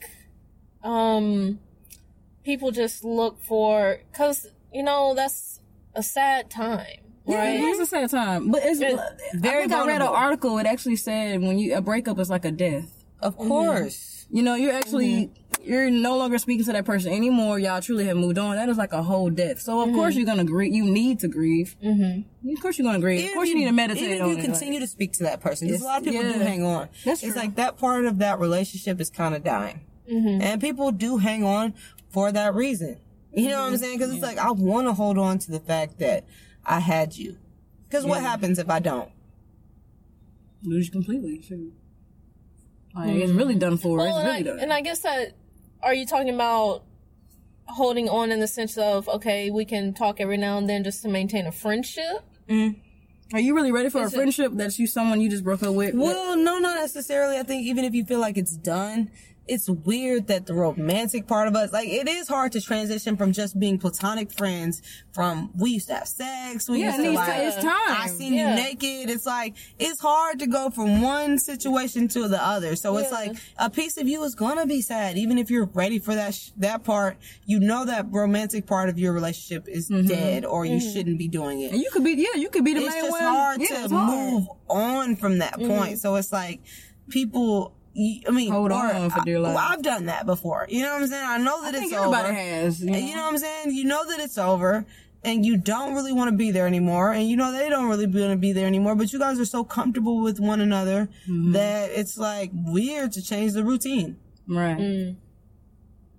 um people just look for because you know that's a sad time, Yeah, right? it is a sad time, but it's It's very I think I read an article. It actually said when you a breakup is like a death. Of course. You know, you're actually you're no longer speaking to that person anymore. Y'all truly have moved on. That is like a whole death. So of course mm-hmm. you're gonna grieve. You need to grieve. Mm-hmm. Of course you're gonna grieve. of course you need to meditate Even if on you it. continue to speak to that person, because a lot of people do hang on. That's it's true. like that part of that relationship is kind of dying, mm-hmm. and people do hang on for that reason. You know what I'm mm-hmm. saying? Because it's like I want to hold on to the fact that I had you. Because what happens if I don't? Lose you completely. Shoot. Like, It's really done for. Well, it's and, really I, done. and I guess that are you talking about holding on in the sense of okay, we can talk every now and then just to maintain a friendship? Mm. Are you really ready for a Is it- friendship that's you someone you just broke up with? Well, no, not necessarily. I think even if you feel like it's done, it's weird that the romantic part of us, like, it is hard to transition from just being platonic friends from we used to have sex, we Yeah, used to like, it's time. I seen Yeah. you naked. It's like, it's hard to go from one situation to the other. So it's like a piece of you is gonna be sad, even if you're ready for that, sh- that part. You know that romantic part of your relationship is mm-hmm. dead or you mm-hmm. shouldn't be doing it And you could be, yeah, you could be the it's main just one. hard Yeah, it's hard. To move on from that point. Mm-hmm. So it's like people. You- I mean, Hold or- on for dear life. Well, I've done that before. You know what I'm saying? I know that I it's think everybody over. has. You know? And you know what I'm saying? You know that it's over. And you don't really want to be there anymore, and you know they don't really want to be there anymore. But you guys are so comfortable with one another Mm-hmm. that it's like weird to change the routine. Right. Mm.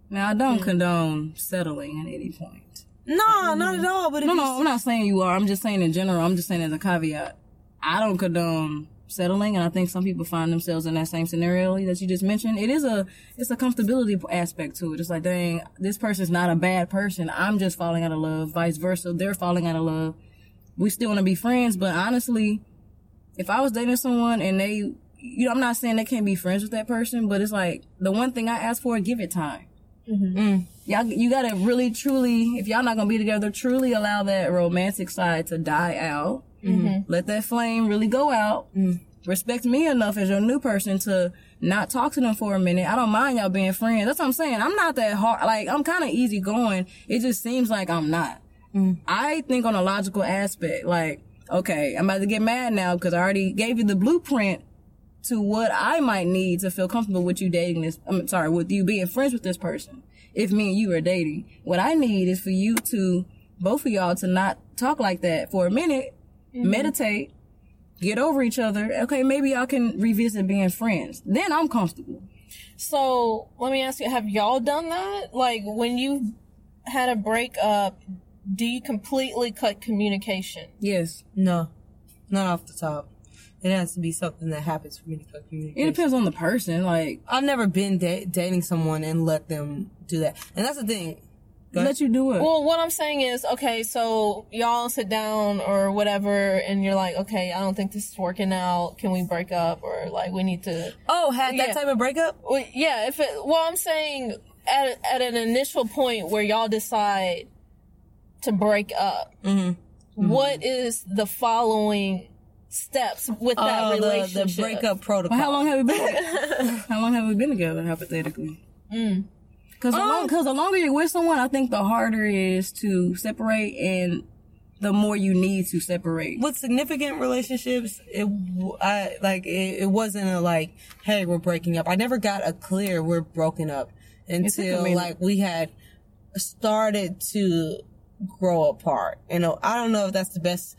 Now I don't condone settling at any point. No, not at all. But No, no, I'm not saying you are. I'm just saying in general. I'm just saying as a caveat. I don't condone settling, and I think some people find themselves in that same scenario that you just mentioned. It is a, it's a comfortability aspect to it. It's like, dang, this person's not a bad person. I'm just falling out of love. Vice versa, they're falling out of love. We still want to be friends, but honestly, if I was dating someone and they, you know, I'm not saying they can't be friends with that person, but it's like the one thing I ask for, give it time. Mm-hmm. Mm. Y'all, you gotta really, truly, if y'all not gonna be together, truly allow that romantic side to die out. Mm-hmm. Mm-hmm. Let that flame really go out. Mm. Respect me enough as your new person to not talk to them for a minute. I don't mind y'all being friends. That's what I'm saying. I'm not that hard. Like, I'm kind of easygoing. It just seems like I'm not. Mm. I think on a logical aspect, like, okay, I'm about to get mad now because I already gave you the blueprint to what I might need to feel comfortable with you dating this. I'm sorry, with you being friends with this person. If me and you are dating, what I need is for you to, both of y'all to not talk like that for a minute, Mm-hmm. meditate, get over each other. Okay, maybe y'all can revisit being friends. Then I'm comfortable. So let me ask you: Have y'all done that? Like when you had a breakup, do you completely cut communication? Yes. No, not off the top. It has to be something that happens for me to cut communication. It depends on the person. Like, I've never been da- dating someone and let them do that. And that's the thing. Go let you do it. Well, what I'm saying is, okay, so y'all sit down or whatever, and you're like, okay, I don't think this is working out. Can we break up, or like we need to? Oh, had that Yeah. type of breakup? Well, yeah, if it. Well, I'm saying at at an initial point where y'all decide to break up, mm-hmm. Mm-hmm. what is the following steps with that Oh, the, relationship? the breakup protocol. Well, how long have we been? how long have we been together, hypothetically? Mm. Because the, oh. long, 'cause the longer you're with someone, I think the harder it is to separate, and the more you need to separate. with significant relationships, it I like it, it wasn't a like, hey, we're breaking up. I never got a clear we're broken up until like we had started to grow apart. You know, I don't know if that's the best.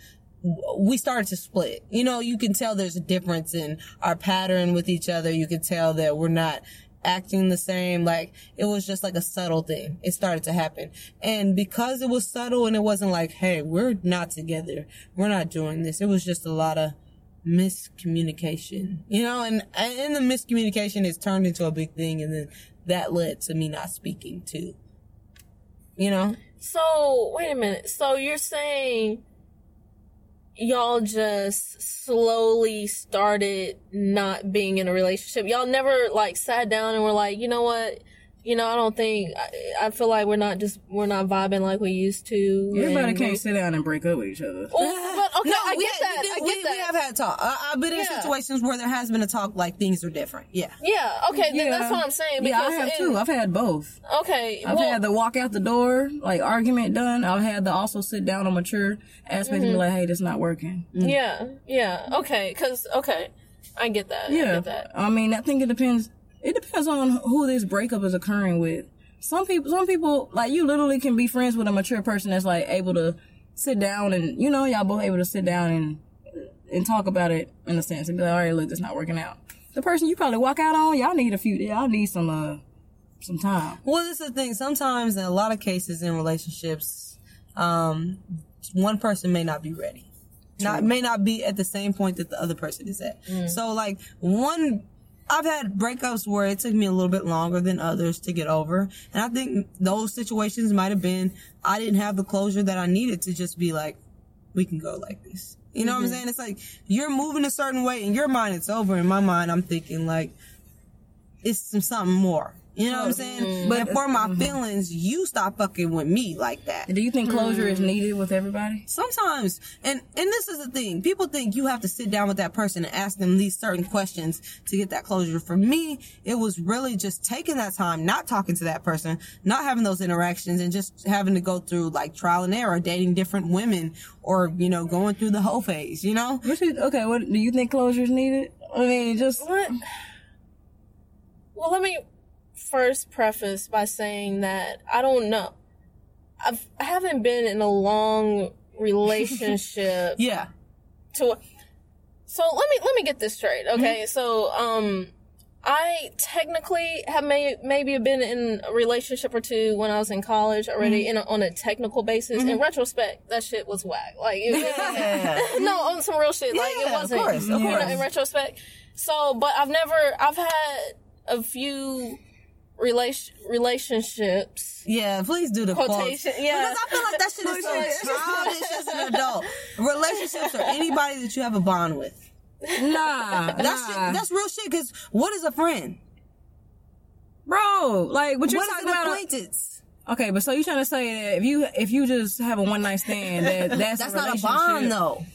We started to split. You know, you can tell there's a difference in our pattern with each other. You can tell that we're not acting the same. Like it was just like a subtle thing. It started to happen. And because it was subtle and it wasn't like, hey, we're not together. We're not doing this. It was just a lot of miscommunication, you know, and, and the miscommunication is turned into a big thing. And then that led to me not speaking to, you know, So wait a minute. So you're saying y'all just slowly started not being in a relationship. Y'all never like sat down and were like, you know what? You know, I don't think I, I feel like we're not just we're not vibing like we used to. Everybody and can't sit down and break up with each other. Oh, but okay, No, I we get had- that. we did- I we, get that. we have had talk. I, I've been in Yeah. situations where there has been a talk like things are different. Yeah. yeah. Okay. Then that's what I'm saying. Yeah, I because have in- too. I've had both. Okay. I've well, had the walk out the door, like argument done. I've had the also sit down on mature aspect and be mm-hmm. like, hey, this not working. Mm. yeah. Yeah. Okay. Cause okay, I get that. Yeah. I Yeah. get that. I mean, I think it depends. It depends on who this breakup is occurring with. Some people, some people, like you literally can be friends with a mature person that's like able to sit down and, you know, y'all both able to sit down and, and talk about it in a sense and be like, all right, look, it's not working out. The person you probably walk out on, y'all need a few, y'all need some, uh, some time. Well, this is the thing. Sometimes, in a lot of cases in relationships, um, one person may not be ready. Not may not be at the same point that the other person is at. So, like one, I've had breakups where it took me a little bit longer than others to get over, and I think those situations might have been I didn't have the closure that I needed to just be like, we can go like this. You know what I'm mm-hmm. saying? It's like you're moving a certain way in your mind. It's over. In my mind, I'm thinking like, it's some something more. You know what I'm saying? Mm. But for my mm-hmm. feelings, you stop fucking with me like that. Do you think closure is mm. needed with everybody? Sometimes, and and this is the thing. People think you have to sit down with that person and ask them these certain questions to get that closure. For me, it was really just taking that time, not talking to that person, not having those interactions, and just having to go through like trial and error, dating different women, or you know, going through the whole phase. You know, What you, okay, what do you think closure is needed? I mean, just What? Well, let me first preface by saying that I don't know. I've, I haven't been in a long relationship yeah, to. So let me let me get this straight, okay? Mm-hmm. So um, I technically have may, maybe been in a relationship or two when I was in college already, mm-hmm. in a, on a technical basis. In mm-hmm. retrospect, that shit was whack. Like, it, Yeah. no, on some real shit. like it wasn't. Of course, of you know, course. in retrospect. So, but I've never. I've had a few relation relationships. yeah. Please do the Quotation, quotes. yeah. because I feel like that shit is so childish as an adult. Relationships or anybody that you have a bond with. nah, That's nah. shit, that's real shit. Because what is a friend? bro. Like what you're What is talking an about? acquaintance? Okay, but so you trying to say that if you if you just have a one night stand, that that's That's a not a bond, though.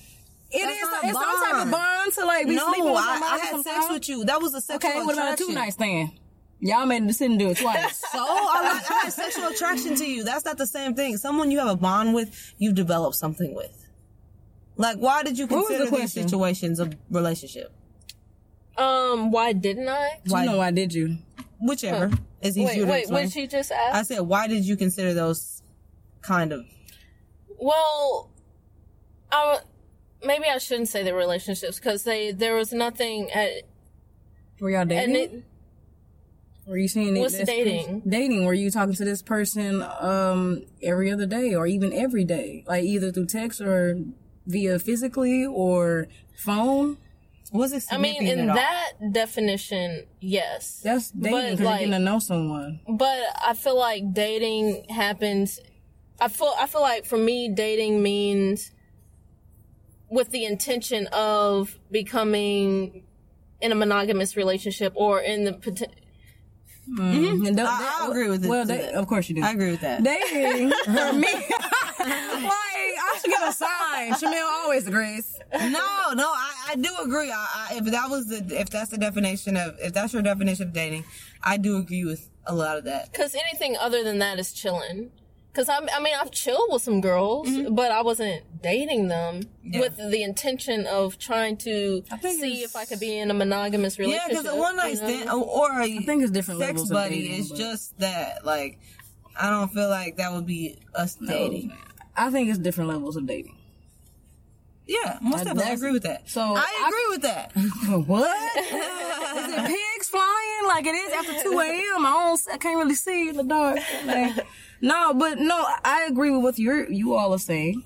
It That's is. not a It's some type of bond. bond to like be no, sleeping with I, somebody. I had sex sometime. with you. That was a sexual Okay, what about a two night stand? Y'all made a decision to do it twice. So I, like, I had sexual attraction to you. That's not the same thing. Someone you have a bond with, you develop something with. Like, why did you What was the consider these question? situations a relationship? Um, why didn't I? you know why did you? Whichever is Wait, easier to wait. explain. What she just asked? I said, why did you consider those kind of? Well, I maybe I shouldn't say the relationships because they there was nothing at Were y'all dating? Were you seeing What's this dating? Dating. Were you talking to this person um every other day or even every day, like either through text or via physically or phone? Was it? I mean, in that definition, yes. That's dating because you're getting to know someone. But I feel like dating happens. I feel I feel like for me, dating means with the intention of becoming in a monogamous relationship or in the poten- And th- I- that- I agree with it- Well, they, of course you do. I agree with that. Dating for me, like I should get a sign. Shamil always agrees. no, no, I, I do agree. I, I, if that was the, if that's the definition of, if that's your definition of dating, I do agree with a lot of that. Because anything other than that is chilling. Because I, I mean, I've chilled with some girls, mm-hmm. but I wasn't dating them Yeah. with the intention of trying to see if I could be in a monogamous relationship. Yeah, because a one night you know? stand or, or a I think it's different sex levels buddy dating, is but- just that. Like, I don't feel like that would be us dating. I think it's different levels of dating. Yeah, most definitely, I agree with that. so I I- agree with that. What? is it pigs flying like it is after 2 a.m.? I don't, I can't really see in the dark. Like, no, but no, I agree with what you you all are saying.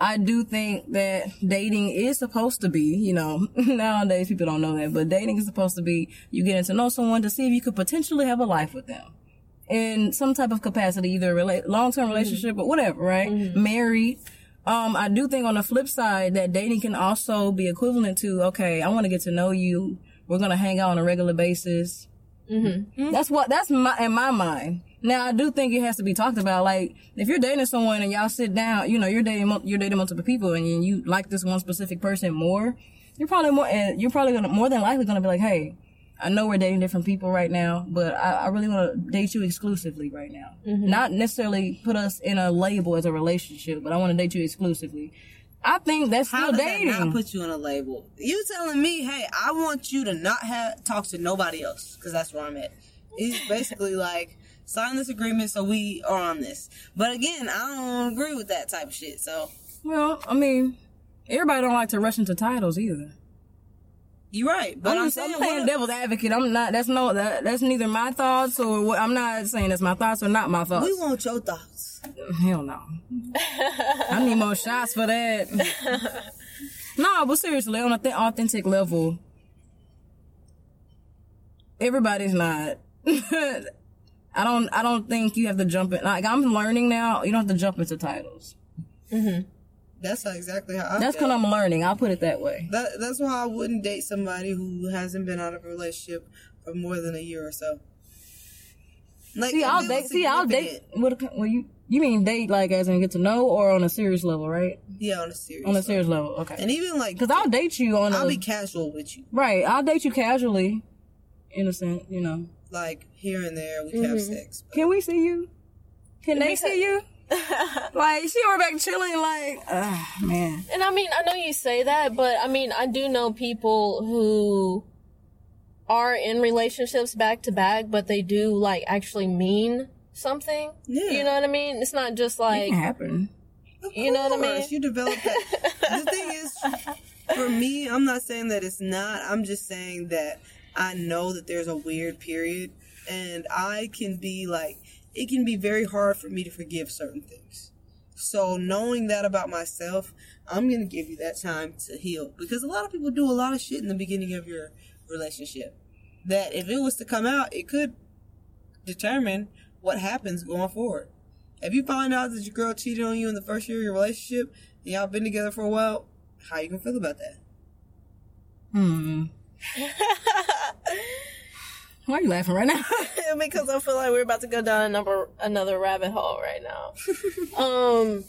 I do think that dating is supposed to be, you know, nowadays people don't know that, but dating is supposed to be you getting to know someone to see if you could potentially have a life with them in some type of capacity, either a rela- long-term relationship or whatever, right? Married. Um, I do think on the flip side that dating can also be equivalent to, okay, I want to get to know you. We're going to hang out on a regular basis. Mm-hmm. That's what, that's my, in my mind. Now, I do think it has to be talked about. Like, if you're dating someone and y'all sit down, you know, you're dating, you're dating multiple people and you, like this one specific person more, you're probably more, and you're probably gonna, more than likely gonna be like, hey, I know we're dating different people right now, but I, I really want to date you exclusively right now. Mm-hmm. Not necessarily put us in a label as a relationship, but I want to date you exclusively. I think that's How still does dating. that not put you in a label? You telling me, hey, I want you to not have talk to nobody else because that's where I'm at. It's basically like sign this agreement so we are on this. But again, I don't agree with that type of shit. So well, I mean, everybody don't like to rush into titles either. you're right. But I'm, I'm, saying, I'm playing what- devil's advocate. I'm not. That's no. That, that's neither my thoughts or what. I'm not saying that's my thoughts or not my thoughts. we want your thoughts. Hell no. I need more shots for that. no, but seriously, on a th- authentic level, everybody's not. I don't. I don't think you have to jump in. Like I'm learning now. You don't have to jump into titles. That That's exactly how I that's because I'm learning. I'll put it that way. That, that's why I wouldn't date somebody who hasn't been out of a relationship for more than a year or so. Like, See, I'll date. See, I'll date. What? Well, you you mean date like as in get to know or on a serious level, right? Yeah, on a serious. On a serious level, okay. And even like, Because I'll date you on a I'll be casual with you. right. I'll date you casually, innocent. You know. Like here and there, we can have sex. Can we see you? Can they see you? like she over back chilling, like, ah, man. And I mean, I know you say that, but I mean, I do know people who are in relationships back to back, but they do like actually mean something. Yeah. You know what I mean? It's not just like, It can happen. You know what I mean? You develop that. the thing is, for me, I'm not saying that it's not. I'm just saying that I know that there's a weird period, and I can be like, it can be very hard for me to forgive certain things. So knowing that about myself, I'm gonna give you that time to heal because a lot of people do a lot of shit in the beginning of your relationship. That if it was to come out, it could determine what happens going forward. If you find out that your girl cheated on you in the first year of your relationship and y'all been together for a while, how you gonna feel about that? Hmm. Why are you laughing right now? because I feel like we're about to go down a number, another rabbit hole right now. um,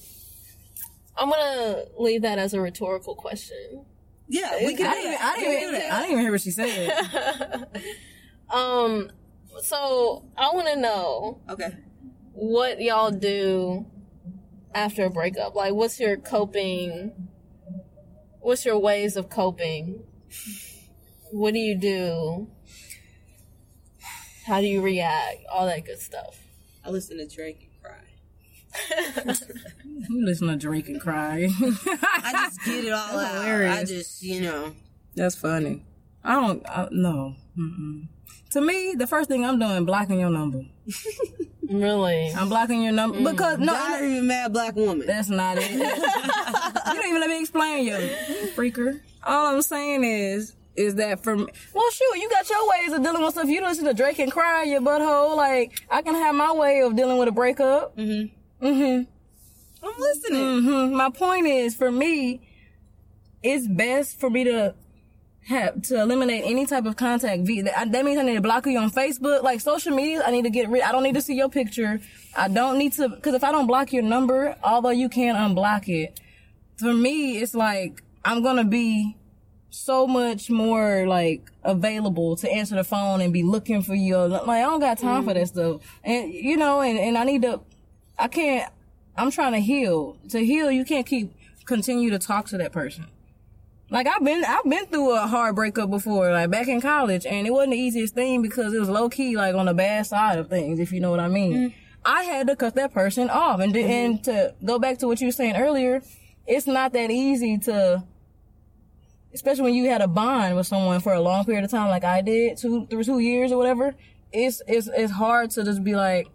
I'm gonna leave that as a rhetorical question. Yeah, we can. I didn't, even, I, didn't even, I didn't even hear what she said. Um, so I want to know Okay. what y'all do after a breakup. Like, what's your coping? What's your ways of coping? What do you do? How do you react? All that good stuff. I listen to Drake and cry. You listen to Drake and cry. I just get it all That's out. hilarious. I just, you know. That's funny. I don't. I, no. Mm-mm. To me, the first thing I'm doing blocking your number. Really? I'm blocking your number mm. because no, I'm Not even mad black woman. that's not it. you don't even let me explain, you freaker. All I'm saying is. Is that for me? Well, shoot, you got your ways of dealing with stuff. You don't listen to Drake and cry in your butthole. Like, I can have my way of dealing with a breakup. Mm-hmm. Mm-hmm. I'm listening. mm-hmm. My point is, for me, it's best for me to have to eliminate any type of contact. That that means I need to block you on Facebook, like social media. I need to get rid. I don't need to see your picture. I don't need to because if I don't block your number, although you can unblock it, for me, it's like I'm gonna be so much more like available to answer the phone and be looking for you. Like I don't got time for that mm-hmm. stuff. And you know, and, and I need to I can't I'm trying to heal. To heal you can't keep continue to talk to that person. Like I've been I've been through a hard breakup before, like back in college, and it wasn't the easiest thing because it was low key like on the bad side of things, if you know what I mean. Mm. I had to cut that person off and mm-hmm. and to go back to what you were saying earlier, it's not that easy to especially when you had a bond with someone for a long period of time, like I did, two through two years or whatever. It's it's it's hard to just be like,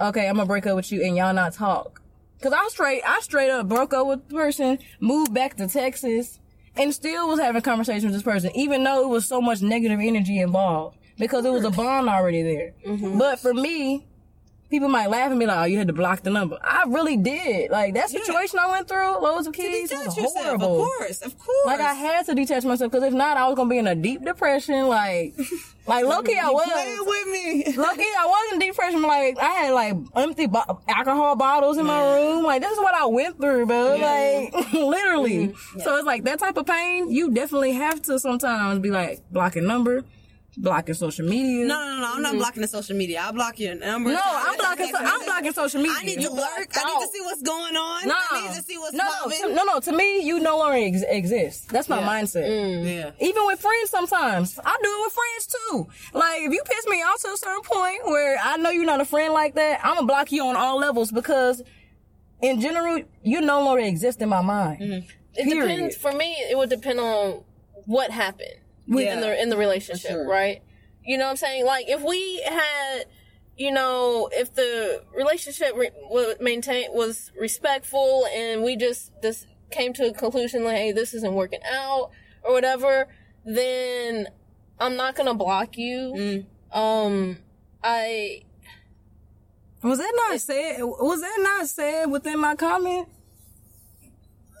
okay, I'm gonna break up with you and y'all not talk. Cause I straight I straight up broke up with the person, moved back to Texas, and still was having conversations with this person, even though it was so much negative energy involved because it was a bond already there. Mm-hmm. But for me, people might laugh and be like, "Oh, you had to block the number." I really did. Like that situation I went through, loads of kids, Detach was yourself, horrible. of course, of course. Like I had to detach myself because if not, I was gonna be in a deep depression. Like, like low key, I Playing was. with me. Low key, I was in deep depression. Like I had like empty bo- alcohol bottles in my room. Like this is what I went through, bro. Like literally. Mm-hmm. So it's like that type of pain. You definitely have to sometimes be like blocking number, blocking social media. No, no, no, I'm not blocking the social media. I block your number. No, I'm blocking. So, I'm blocking social media. I need to lurk. I need to see what's going on. No, I need to see what's no, popping. to, no, no. To me, you no longer ex- exist. That's my Yeah. mindset. Mm. Yeah. Even with friends, sometimes I do it with friends too. Like if you piss me off to a certain point where I know you're not a friend like that, I'm gonna block you on all levels because, in general, you no longer exist in my mind. Mm-hmm. It Period. depends. For me, it would depend on what happened Yeah. in the in the relationship, sure. right? You know what I'm saying? Like if we had, you know, if the relationship re- wa- maintain was respectful and we just this came to a conclusion like, hey, this isn't working out or whatever, then I'm not gonna block you. Um, I Was that not said? Was that not said within my comment?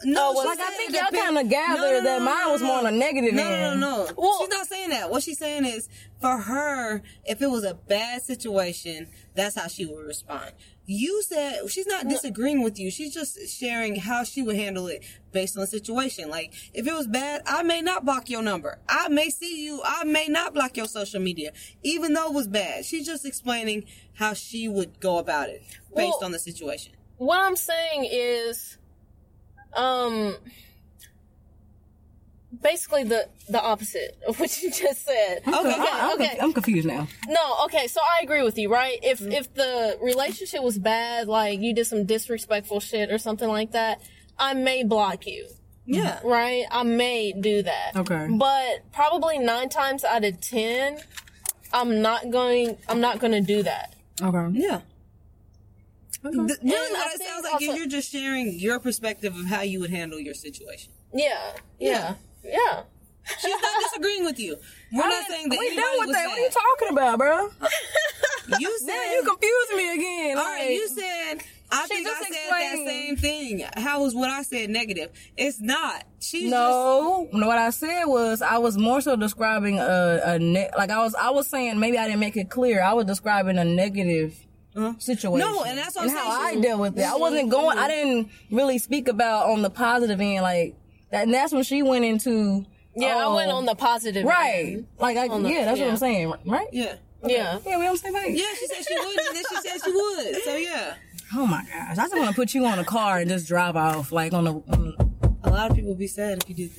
No, oh, well, Like I think y'all kind of gathered No, no, no, that no, mine no, was more on a negative No, end. no, no, no. Well- she's not saying that. What she's saying is, for her, if it was a bad situation, that's how she would respond. You said she's not disagreeing with you. She's just sharing how she would handle it based on the situation. Like, if it was bad, I may not block your number. I may see you. I may not block your social media, even though it was bad. She's just explaining how she would go about it based Well- on the situation. what I'm saying is, um, basically the the opposite of what you just said. Okay, okay, I'm, okay. I'm confused now. No, okay, so I agree with you, right? If if the relationship was bad, like you did some disrespectful shit or something like that, I may block you, Yeah. right? I may do that. Okay. But probably nine times out of ten, I'm not going. I'm not going to do that. Okay. Yeah. Th- really, And I what it sounds like also- you're just sharing your perspective of how you would handle your situation. Yeah, yeah, yeah. She's not disagreeing with you. We're not saying that we done with that. What are you talking about, bro? You Now said you confused me again. All Like, right, you said I She think I just said explained- that same thing. How was what I said negative? It's not. She's no, no. What I said was I was more so describing a, a ne- like I was I was saying maybe I didn't make it clear. I was describing a negative situation. Uh-huh. No, and that's what I'm how saying. I dealt with it. I wasn't going. I didn't really speak about on the positive end like that. And that's when she went into Yeah, I oh, went on the positive. right. end. Like I, the- yeah, that's what. I'm saying. Right? just yeah. Yeah. Yeah, we on the same page. Yeah, she said she would, and then she said she would. So yeah, Oh my gosh, I just want to put you on a car and just drive off like on the. On, a lot of people would be sad if you did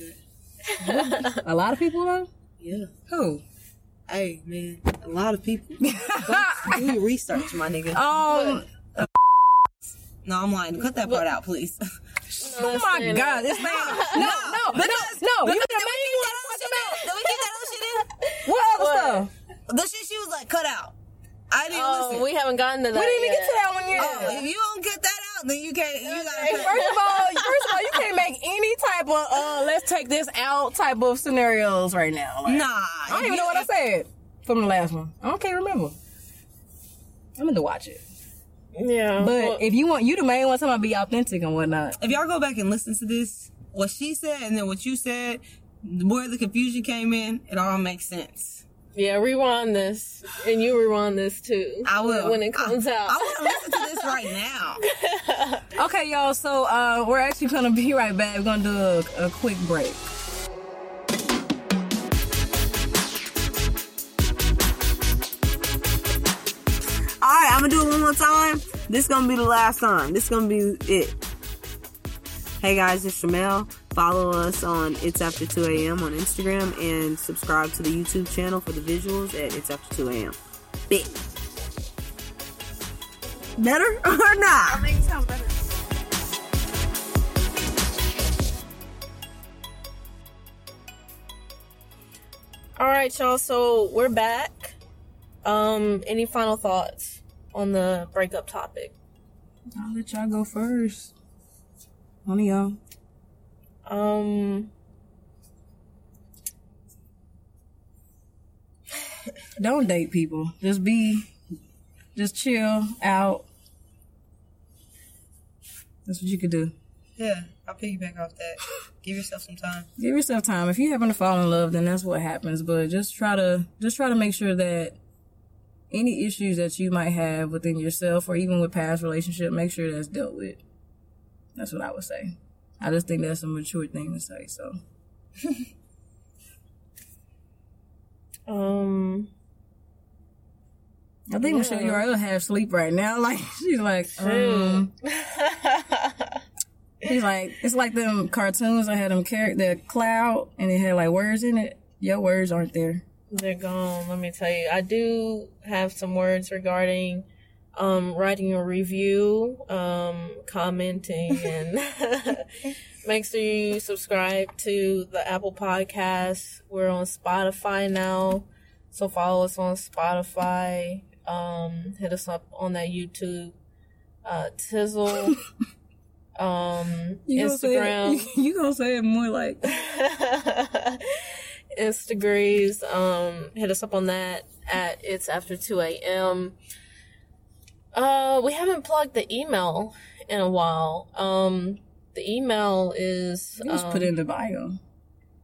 that. a lot of people though. Yeah. Who? Hey man, a lot of people. Do your research, my nigga. Um. No, I'm lying. Cut that part out, please. Oh my god, this man. No, no, no, no. You the main one talking about. Did we get that other shit in? What other stuff? The shit she was like, cut out. I didn't Oh, listen. we haven't gotten to that. We didn't even yet. get to that one yet. Oh, if you don't get that out, then you can't. You Hey, gotta. first of all, first of all, you can't make any type of uh, let's take this out type of scenarios right now. Like, Nah. I don't even know what I said from the last one. I don't can't remember. I'm gonna watch it. Yeah. But well, if you want, you the main one talking about be authentic and whatnot. If y'all go back and listen to this, what she said and then what you said, where the confusion came in, it all makes sense. Yeah, rewind this, and you rewind this too. I will when it comes I, out. I want to listen to this right now. Okay, y'all. So uh, we're actually gonna be right back. We're gonna do a, a quick break. All right, I'm gonna do it one more time. This is gonna be the last time. This is gonna be it. Hey guys, it's Shamel. Follow us on It's After 2 a.m. on Instagram and subscribe to the YouTube channel for the visuals at It's After 2 a.m. Bit. Better or not? I mean, it better. All right, y'all. So we're back. Um, any final thoughts on the breakup topic? I'll let y'all go first. One of y'all. Um, Don't date people. Just be, just chill out. That's what you could do. Yeah, I'll piggyback off that. Give yourself some time. Give yourself time. If you happen to fall in love, then that's what happens. But just try to, just try to make sure that any issues that you might have within yourself or even with past relationship, make sure that's dealt with. That's what I would say. I just think that's a mature thing to say. So um, I think Michelle, you're a half sleep right now. Like she's like, um, he's like, it's like them cartoons that had them character the cloud and it had like words in it. Your words aren't there. they're gone. Let me tell you, I do have some words regarding um writing a review, um, commenting, and make sure you subscribe to the Apple Podcast. We're on Spotify now, so follow us on Spotify. Um, hit us up on that YouTube, uh, Tizzle, um, You Instagram. it, you gonna say it more like Instagrams. Um, hit us up on that at it's after two a.m. Uh, we haven't plugged the email in a while. Um, the email is You just um, put in the bio.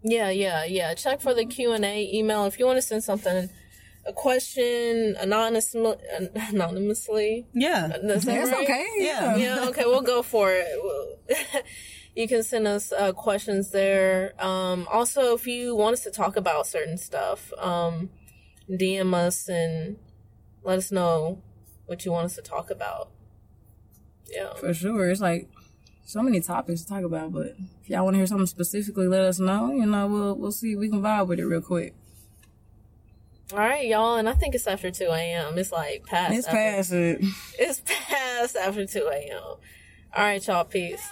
Yeah, yeah, yeah. Check for the Q and A email if you want to send something, a question anonymous, anonymously. Yeah. That's That's right? okay. Yeah. Yeah. Okay, we'll go for it. You can send us uh, questions there. Um, also, if you want us to talk about certain stuff, um, DM us and let us know what you want us to talk about. Yeah. For sure. It's like so many topics to talk about, but if y'all want to hear something specifically, let us know. You know, we'll we'll see we can vibe with it real quick. All right, y'all, and I think it's after two a.m. It's like past. It's after- past it. It's past after 2 a.m. All right, y'all. Peace.